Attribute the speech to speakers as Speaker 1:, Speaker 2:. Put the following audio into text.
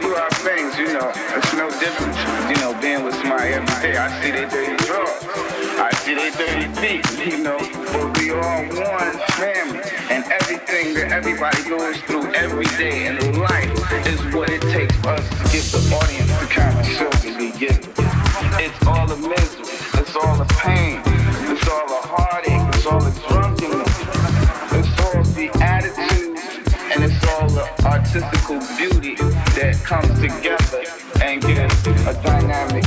Speaker 1: do our things, you know. It's no different. you know, being with somebody every day. I see they dirty drugs. I see they dirty feet, you know. But we all one family. And everything that everybody goes through every day in life is what it takes for us to give the audience the kind of show that we give. It's all the misery. It's all the pain. It's all the heartache. It's all the drunkenness. It's all the attitudes. And it's all the artistical beauty that comes together and gives a dynamic